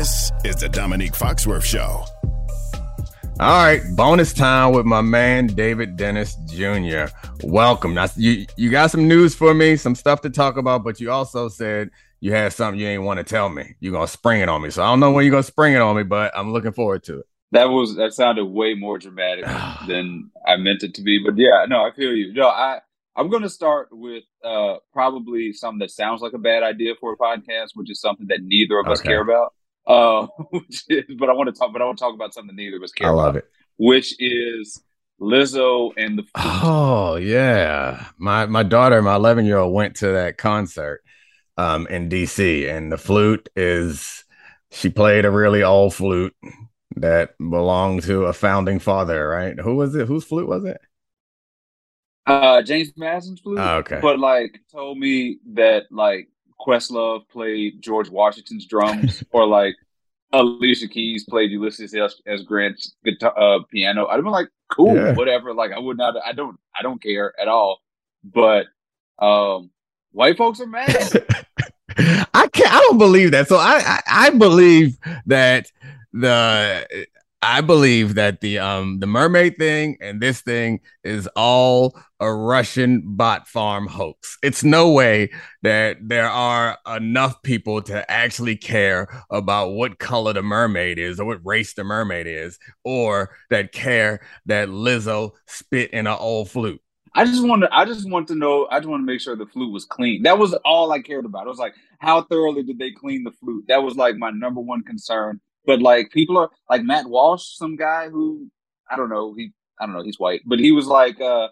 This is the Domonique Foxworth Show. All right, bonus time with my man David Dennis Jr. Welcome. Now, you you got some news for me, some stuff to talk about, but you also said you had something you ain't want to tell me. You're gonna spring it on me. So I don't know when you're gonna spring it on me, but I'm looking forward to it. That was that sounded way more dramatic than I meant it to be. But yeah, no, I feel you. No, I I'm going to start with uh, probably something that sounds like a bad idea for a podcast, which is something that neither of us care about. Uh, is, but I want to talk. But I want to talk about something neither of us care. I love about, it. Which is Lizzo and the. Oh yeah, my my daughter, my 11 year old, went to that concert um, in DC, and the flute is. She played a really old flute that belonged to a founding father, right? Who was it? Whose flute was it? Uh, James Madison's flute. Oh, okay. But like, told me that like Questlove played George Washington's drums, or like Alicia Keys played Ulysses S. Grant's guitar, uh, piano. I'd been like, cool, yeah. whatever. Like, I would not. I don't. I don't care at all. But um, white folks are mad. I can't. I don't believe that. So I, I, I believe that the I believe that the um the mermaid thing and this thing is all a Russian bot farm hoax. It's no way that there are enough people to actually care about what color the mermaid is or what race the mermaid is, or that care that Lizzo spit in an old flute. I just want to I just want to know I just want to make sure the flute was clean. That was all I cared about. It was like how thoroughly did they clean the flute? That was like my number one concern but like people are like Matt Walsh, some guy who I don't know, he I don't know, he's white, but he was like, uh,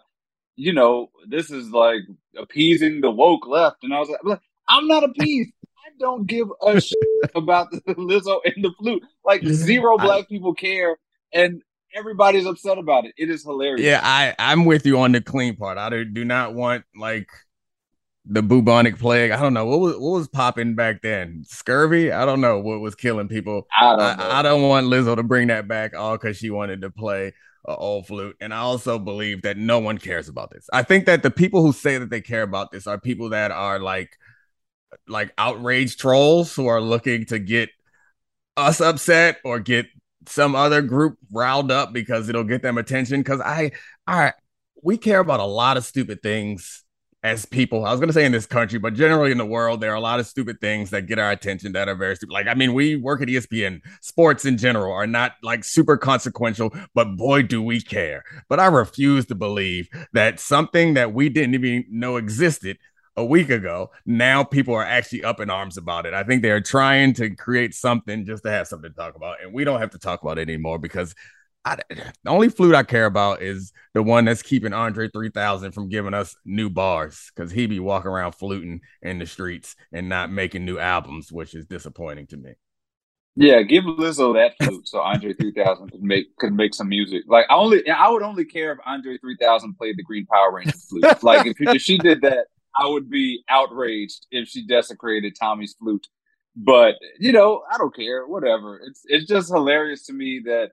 you know, this is like appeasing the woke left, and I was like, I'm, not appeased. I don't give a shit about the Lizzo and the flute. Like zero black I, people care, and everybody's upset about it. It is hilarious. Yeah, I I'm with you on the clean part. I do, do not want like the bubonic plague. I don't know what was what was popping back then. Scurvy. I don't know what was killing people. I don't, I, I don't want Lizzo to bring that back all because she wanted to play a old flute. And I also believe that no one cares about this. I think that the people who say that they care about this are people that are like like outraged trolls who are looking to get us upset or get some other group riled up because it'll get them attention. Because I, I, we care about a lot of stupid things as people. I was going to say in this country, but generally in the world, there are a lot of stupid things that get our attention that are very stupid. Like, I mean, we work at ESPN. Sports in general are not like super consequential, but boy, do we care. But I refuse to believe that something that we didn't even know existed a week ago, now people are actually up in arms about it. I think they're trying to create something just to have something to talk about. And we don't have to talk about it anymore because I, the only flute I care about is the one that's keeping Andre 3000 from giving us new bars because he be walking around fluting in the streets and not making new albums, which is disappointing to me. Yeah, give Lizzo that flute so Andre 3000 could make could make some music. Like I only I would only care if Andre 3000 played the Green Power Rangers flute. like if, if she did that, I would be outraged if she desecrated Tommy's flute. But you know, I don't care. Whatever. It's it's just hilarious to me that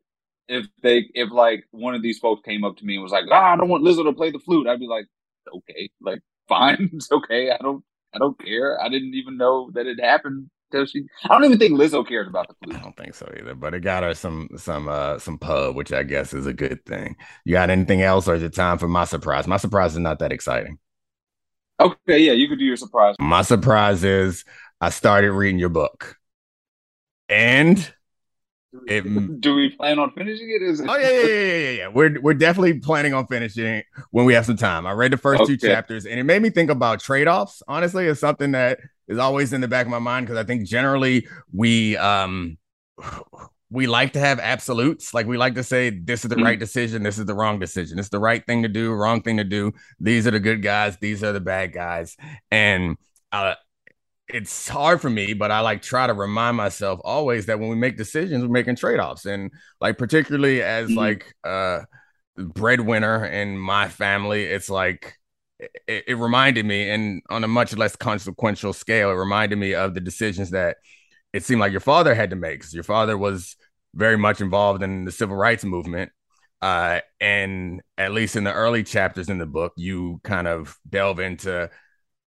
if they if like one of these folks came up to me and was like, ah, I don't want Lizzo to play the flute, I'd be like, okay, like fine, it's okay. I don't I don't care. I didn't even know that it happened till she. I don't even think Lizzo cared about the flute. I don't think so either. But it got her some some uh some pub, which I guess is a good thing. You got anything else, or is it time for my surprise? My surprise is not that exciting. Okay, yeah, you could do your surprise. My surprise is I started reading your book, and Do we plan on finishing it? Is it? Oh yeah, yeah, yeah, yeah, yeah. We're we're definitely planning on finishing it when we have some time. I read the first okay. two chapters, and it made me think about trade offs. Honestly, it's something that is always in the back of my mind because I think generally we um we like to have absolutes. Like we like to say this is the mm-hmm. right decision, this is the wrong decision. It's the right thing to do, wrong thing to do. These are the good guys, these are the bad guys, and uh, it's hard for me, but I like try to remind myself always that when we make decisions, we're making trade-offs. And like particularly as mm-hmm. like uh breadwinner in my family, it's like it, it, reminded me, and on a much less consequential scale, it reminded me of the decisions that it seemed like your father had to make. Because your father was very much involved in the civil rights movement. Uh, and at least in the early chapters in the book, you kind of delve into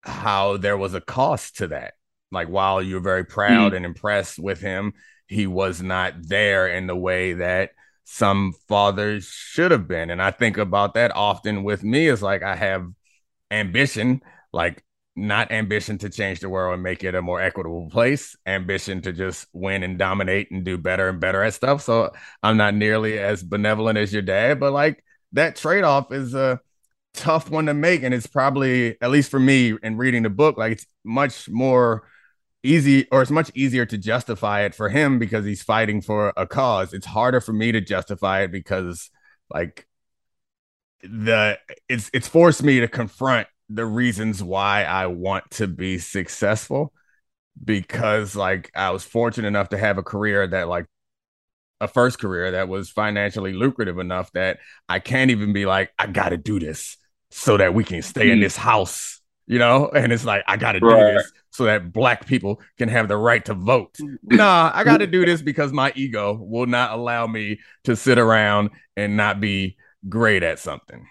how there was a cost to that. Like while you're very proud mm. and impressed with him, he was not there in the way that some fathers should have been. And I think about that often with me is like I have ambition, like not ambition to change the world and make it a more equitable place, ambition to just win and dominate and do better and better at stuff. So I'm not nearly as benevolent as your dad, but like that trade off is a tough one to make. And it's probably, at least for me in reading the book, like it's much more easy or it's much easier to justify it for him because he's fighting for a cause. It's harder for me to justify it because like the it's it's forced me to confront the reasons why I want to be successful because like I was fortunate enough to have a career that like a first career that was financially lucrative enough that I can't even be like I got to do this so that we can stay in hmm. this house, you know? And it's like I got to do this so that black people can have the right to vote. nah, I got to do this because my ego will not allow me to sit around and not be great at something.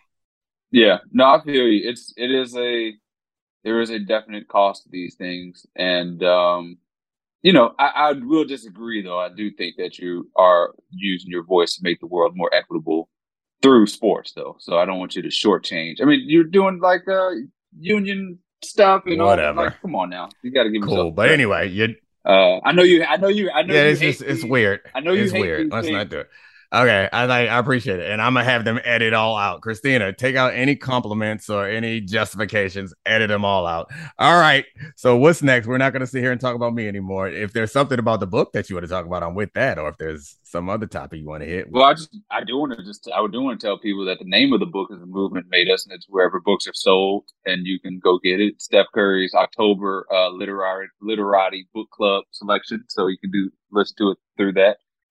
Yeah, no, I feel you. It's it is a there is a definite cost to these things, and um, you know, I, I will disagree though. I do think that you are using your voice to make the world more equitable through sports, though. So I don't want you to shortchange. I mean, you're doing like uh union stuff and whatever. Like, come on now, you got to give me a cool. But anyway, you. Uh, I know you. I know you. I know. Yeah, it's just it's weird. I know you. It's weird. Let's not do it. Okay, I I appreciate it, and I'm gonna have them edit all out. Christina, take out any compliments or any justifications, edit them all out. All right. So what's next? We're not gonna sit here and talk about me anymore. If there's something about the book that you want to talk about, I'm with that. Or if there's some other topic you want to hit. Well, I just I do want to just I do want to tell people that the name of the book is "The Movement Made Us," and it's wherever books are sold, and you can go get it. Steph Curry's October uh, literary literati book club selection, so you can do listen to it through that.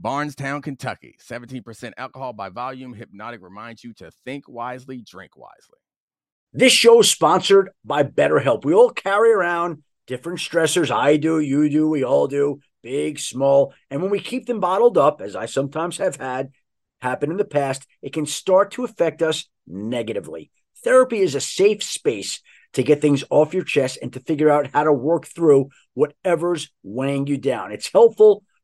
Bardstown, Kentucky. 17% alcohol by volume. Hypnotic reminds you to think wisely, drink wisely. This show is sponsored by BetterHelp. We all carry around different stressors. I do, you do, we all do, big, small. And when we keep them bottled up, as I sometimes have had happen in the past, it can start to affect us negatively. Therapy is a safe space to get things off your chest and to figure out how to work through whatever's weighing you down. It's helpful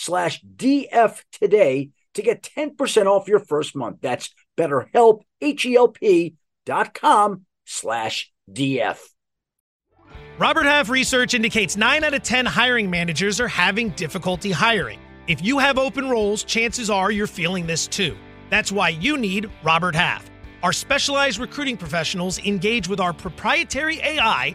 slash DF today to get 10% off your first month. That's betterhelp, H-E-L-P dot com slash DF. Robert Half research indicates 9 out of 10 hiring managers are having difficulty hiring. If you have open roles, chances are you're feeling this too. That's why you need Robert Half. Our specialized recruiting professionals engage with our proprietary AI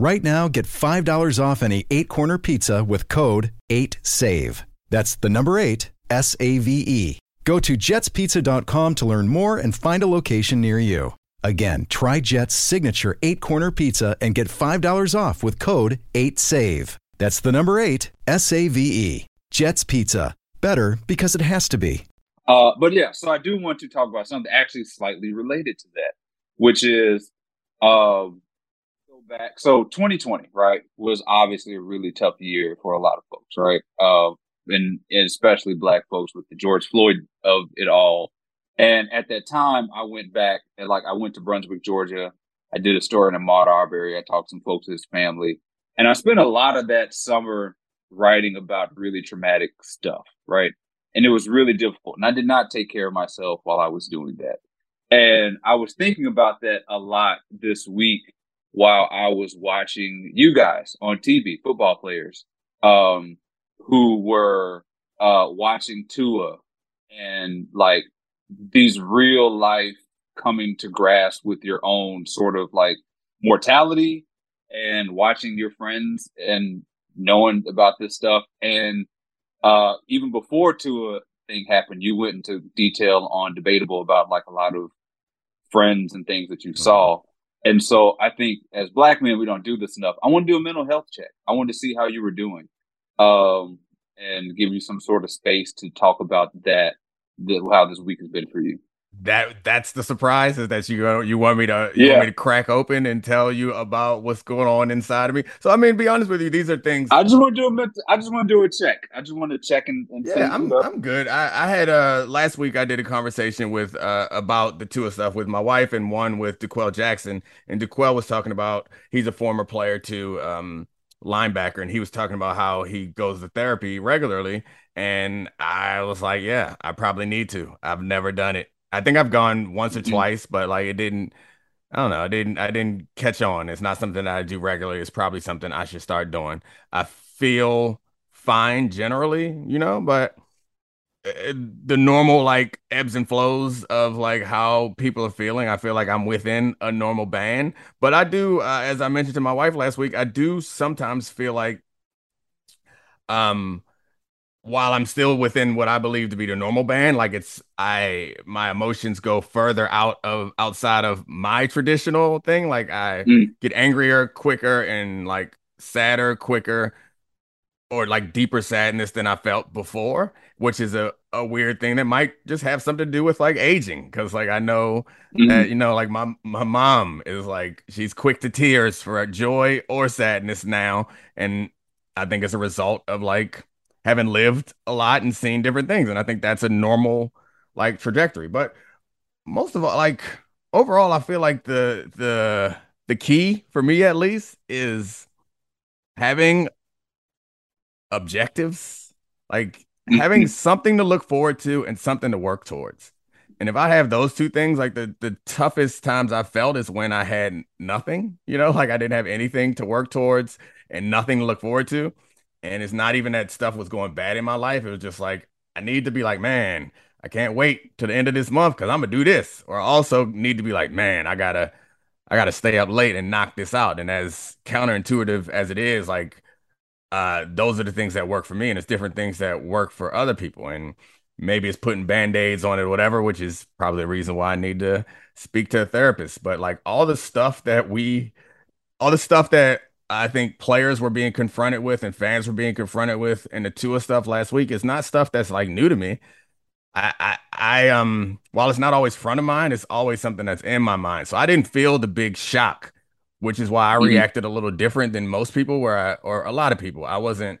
Right now, get $5 off any eight corner pizza with code 8SAVE. That's the number eight, S A V E. Go to jetspizza.com to learn more and find a location near you. Again, try Jet's signature eight corner pizza and get $5 off with code 8SAVE. That's the number eight, S A V E. Jet's Pizza. Better because it has to be. Uh, but yeah, so I do want to talk about something actually slightly related to that, which is um, back. So 2020, right, was obviously a really tough year for a lot of folks, right? Uh, and, and especially black folks with the George Floyd of it all. And at that time, I went back and like I went to Brunswick, Georgia. I did a story in Ahmaud Arbery. I talked to some folks, his family, and I spent a lot of that summer writing about really traumatic stuff, right? And it was really difficult. And I did not take care of myself while I was doing that. And I was thinking about that a lot this week while I was watching you guys on TV, football players, um, who were uh, watching Tua and like these real life coming to grasp with your own sort of like mortality and watching your friends and knowing about this stuff. And uh, even before Tua thing happened, you went into detail on debatable about like a lot of friends and things that you mm-hmm. saw. And so I think as black men, we don't do this enough. I want to do a mental health check. I want to see how you were doing, um, and give you some sort of space to talk about that, that how this week has been for you that that's the surprise is that you you want me to you yeah. want me to crack open and tell you about what's going on inside of me. So I mean, be honest with you, these are things. I just want to do a I just want to do a check. I just want to check and, and yeah, I'm I'm good. I, I had uh last week I did a conversation with uh about the two of stuff with my wife and one with D'Qwell Jackson, and D'Qwell was talking about he's a former player to um linebacker, and he was talking about how he goes to therapy regularly. And I was like, yeah, I probably need to. I've never done it. I think I've gone once or mm-hmm. twice, but like it didn't. I don't know. I didn't. I didn't catch on. It's not something that I do regularly. It's probably something I should start doing. I feel fine generally, you know, but eh, the normal like ebbs and flows of like how people are feeling. I feel like I'm within a normal band, but I do, uh, as I mentioned to my wife last week, I do sometimes feel like, um, while I'm still within what I believe to be the normal band, like it's I my emotions go further out of outside of my traditional thing. Like I mm. get angrier quicker and like sadder quicker or like deeper sadness than I felt before, which is a, a weird thing that might just have something to do with like aging. Cause like I know mm-hmm. that, you know, like my my mom is like she's quick to tears for joy or sadness now. And I think it's a result of like having lived a lot and seen different things. And I think that's a normal like trajectory. But most of all, like overall, I feel like the the the key for me at least is having objectives, like mm-hmm. having something to look forward to and something to work towards. And if I have those two things, like the the toughest times I felt is when I had nothing, you know, like I didn't have anything to work towards and nothing to look forward to. And it's not even that stuff was going bad in my life. It was just like, I need to be like, man, I can't wait to the end of this month because I'm gonna do this. Or I also need to be like, man, I gotta, I gotta stay up late and knock this out. And as counterintuitive as it is, like, uh, those are the things that work for me, and it's different things that work for other people. And maybe it's putting band-aids on it, whatever, which is probably the reason why I need to speak to a therapist. But like all the stuff that we, all the stuff that I think players were being confronted with and fans were being confronted with and the Tua stuff last week is not stuff that's like new to me. I, I, I, um, while it's not always front of mind, it's always something that's in my mind. So I didn't feel the big shock, which is why I mm-hmm. reacted a little different than most people, where I, or a lot of people, I wasn't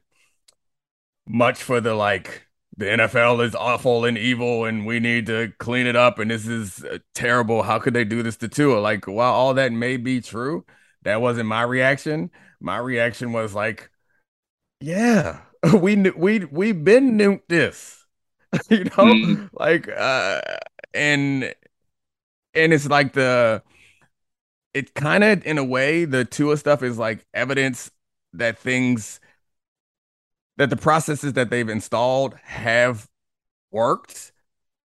much for the like, the NFL is awful and evil and we need to clean it up and this is uh, terrible. How could they do this to Tua? Like, while all that may be true, that wasn't my reaction. My reaction was like, yeah, we we we've been nuked this, you know, mm-hmm. like uh, and and it's like the it kind of in a way the Tua stuff is like evidence that things that the processes that they've installed have worked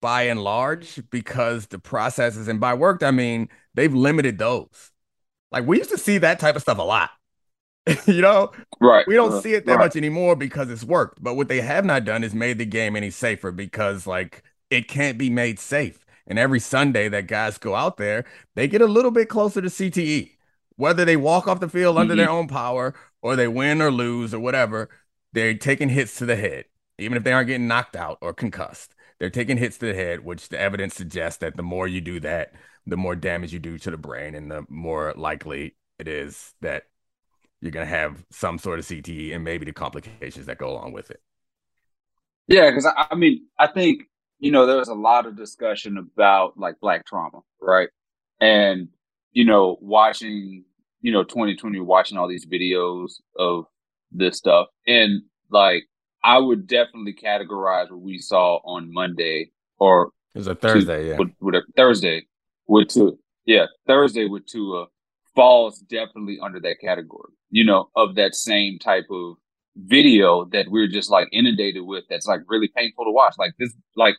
by and large because the processes and by worked I mean they've limited those like we used to see that type of stuff a lot. you know, right? We don't uh, see it that right. much anymore because it's worked. But what they have not done is made the game any safer because like it can't be made safe. And every Sunday that guys go out there, they get a little bit closer to CTE. Whether they walk off the field mm-hmm. under their own power or they win or lose or whatever, they're taking hits to the head, even if they aren't getting knocked out or concussed. They're taking hits to the head, which the evidence suggests that the more you do that, the more damage you do to the brain and the more likely it is that you're going to have some sort of CTE and maybe the complications that go along with it. Yeah, because I, I mean, I think you know there was a lot of discussion about like black trauma, right? And you know, watching you know 2020, watching all these videos of this stuff, and like I would definitely categorize what we saw on Monday or it was a Thursday, yeah, with, with a Thursday with Tua. yeah, Thursday with Tua falls definitely under that category. You know, of that same type of video that we're just like inundated with. That's like really painful to watch. Like this, like,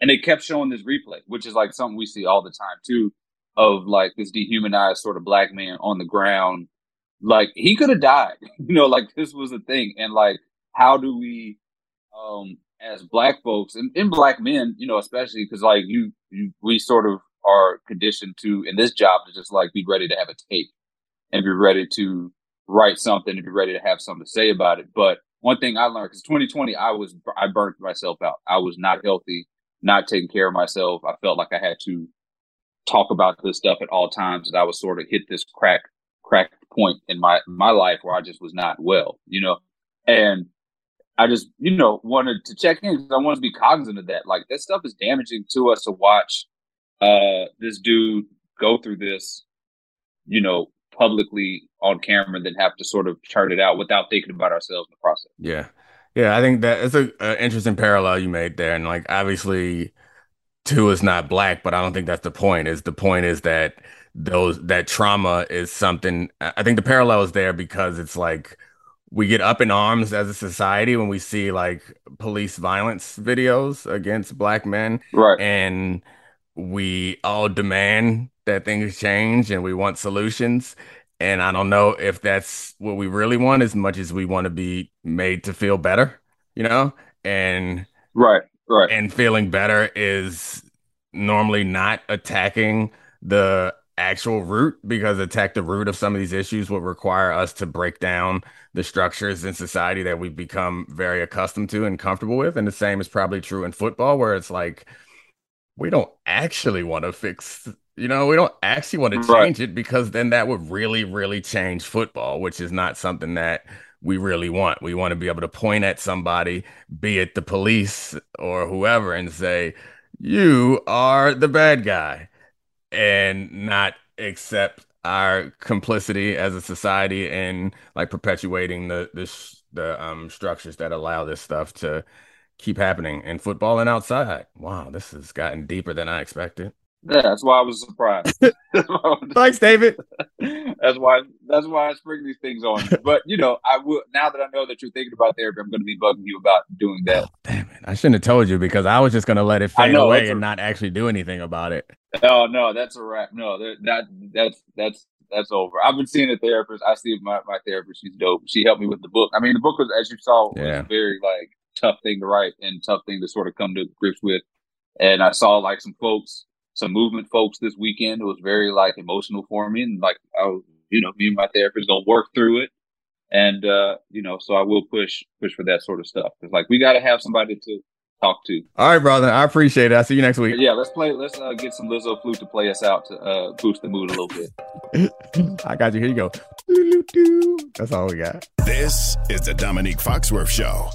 and they kept showing this replay, which is like something we see all the time too, of like this dehumanized sort of black man on the ground. Like he could have died. You know, like this was a thing, and like how do we um as black folks and, and black men you know especially because like you, you we sort of are conditioned to in this job to just like be ready to have a tape and be ready to write something and be ready to have something to say about it. But one thing i learned because 2020 i was i burnt myself out. I was not healthy not taking care of myself. I felt like i had to talk about this stuff at all times and i was sort of hit this crack crack point in my my life where i just was not well you know? And I just, you know, wanted to check in because I want to be cognizant of that. Like that stuff is damaging to us to watch uh this dude go through this, you know, publicly on camera and then have to sort of chart it out without thinking about ourselves in the process. Yeah. Yeah, I think that it's a, a interesting parallel you made there. And like obviously Tua is not black, but I don't think that's the point. Is the point is that those that trauma is something I think the parallel is there because it's like we get up in arms as a society when we see like police violence videos against black men. Right. And we all demand that things change and we want solutions. And I don't know if that's what we really want as much as we want to be made to feel better, you know? And right, right. And feeling better is normally not attacking the actual root because attack the root of some of these issues would require us to break down the structures in society that we've become very accustomed to and comfortable with. And the same is probably true in football, where it's like we don't actually want to fix, you know, we don't actually want to change right. it because then that would really, really change football, which is not something that we really want. We want to be able to point at somebody, be it the police or whoever, and say, You are the bad guy and not accept our complicity as a society in like perpetuating the this the um structures that allow this stuff to keep happening in football and outside. Wow, this has gotten deeper than I expected. Yeah, that's why I was surprised. Thanks, David. that's why that's why I spring these things on. But you know, I will now that I know that you're thinking about therapy, I'm going to be bugging you about doing that. Oh, damn it! I shouldn't have told you because I was just going to let it fade know, away and a, not actually do anything about it. Oh no, that's a wrap. No, that that's that's that's over. I've been seeing a therapist. I see my my therapist. She's dope. She helped me with the book. I mean, the book was, as you saw, yeah. was very like tough thing to write and tough thing to sort of come to grips with. And I saw like some folks some movement folks this weekend. It was very like emotional for me, and like I was, you know, me and my therapist gonna work through it, and uh, you know, so I will push push for that sort of stuff because like we got to have somebody to talk to. All right, brother, I appreciate it. I'll see you next week. Yeah, let's play. Let's uh, get some Lizzo flute to play us out to uh, boost the mood a little bit. I got you. Here you go. That's all we got. This is the Domonique Foxworth Show.